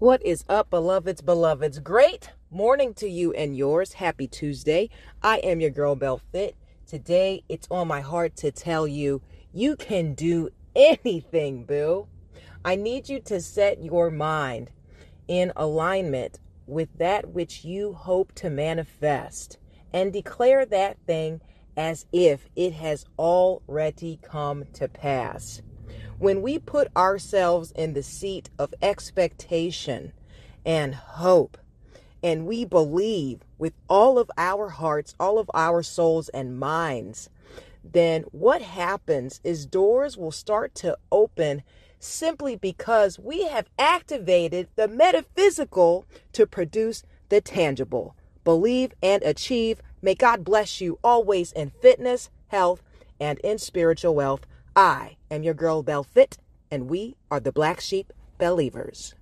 What is up, beloveds, beloveds? Great morning to you and yours. Happy Tuesday. I am your girl, Bell Fit. Today, it's on my heart to tell you you can do anything, boo. I need you to set your mind in alignment with that which you hope to manifest and declare that thing as if it has already come to pass. When we put ourselves in the seat of expectation and hope, and we believe with all of our hearts, all of our souls and minds, then what happens is doors will start to open simply because we have activated the metaphysical to produce the tangible. Believe and achieve. May God bless you always in fitness, health, and in spiritual wealth. I am your girl, Bell Fit, and we are the Black Sheep Believers.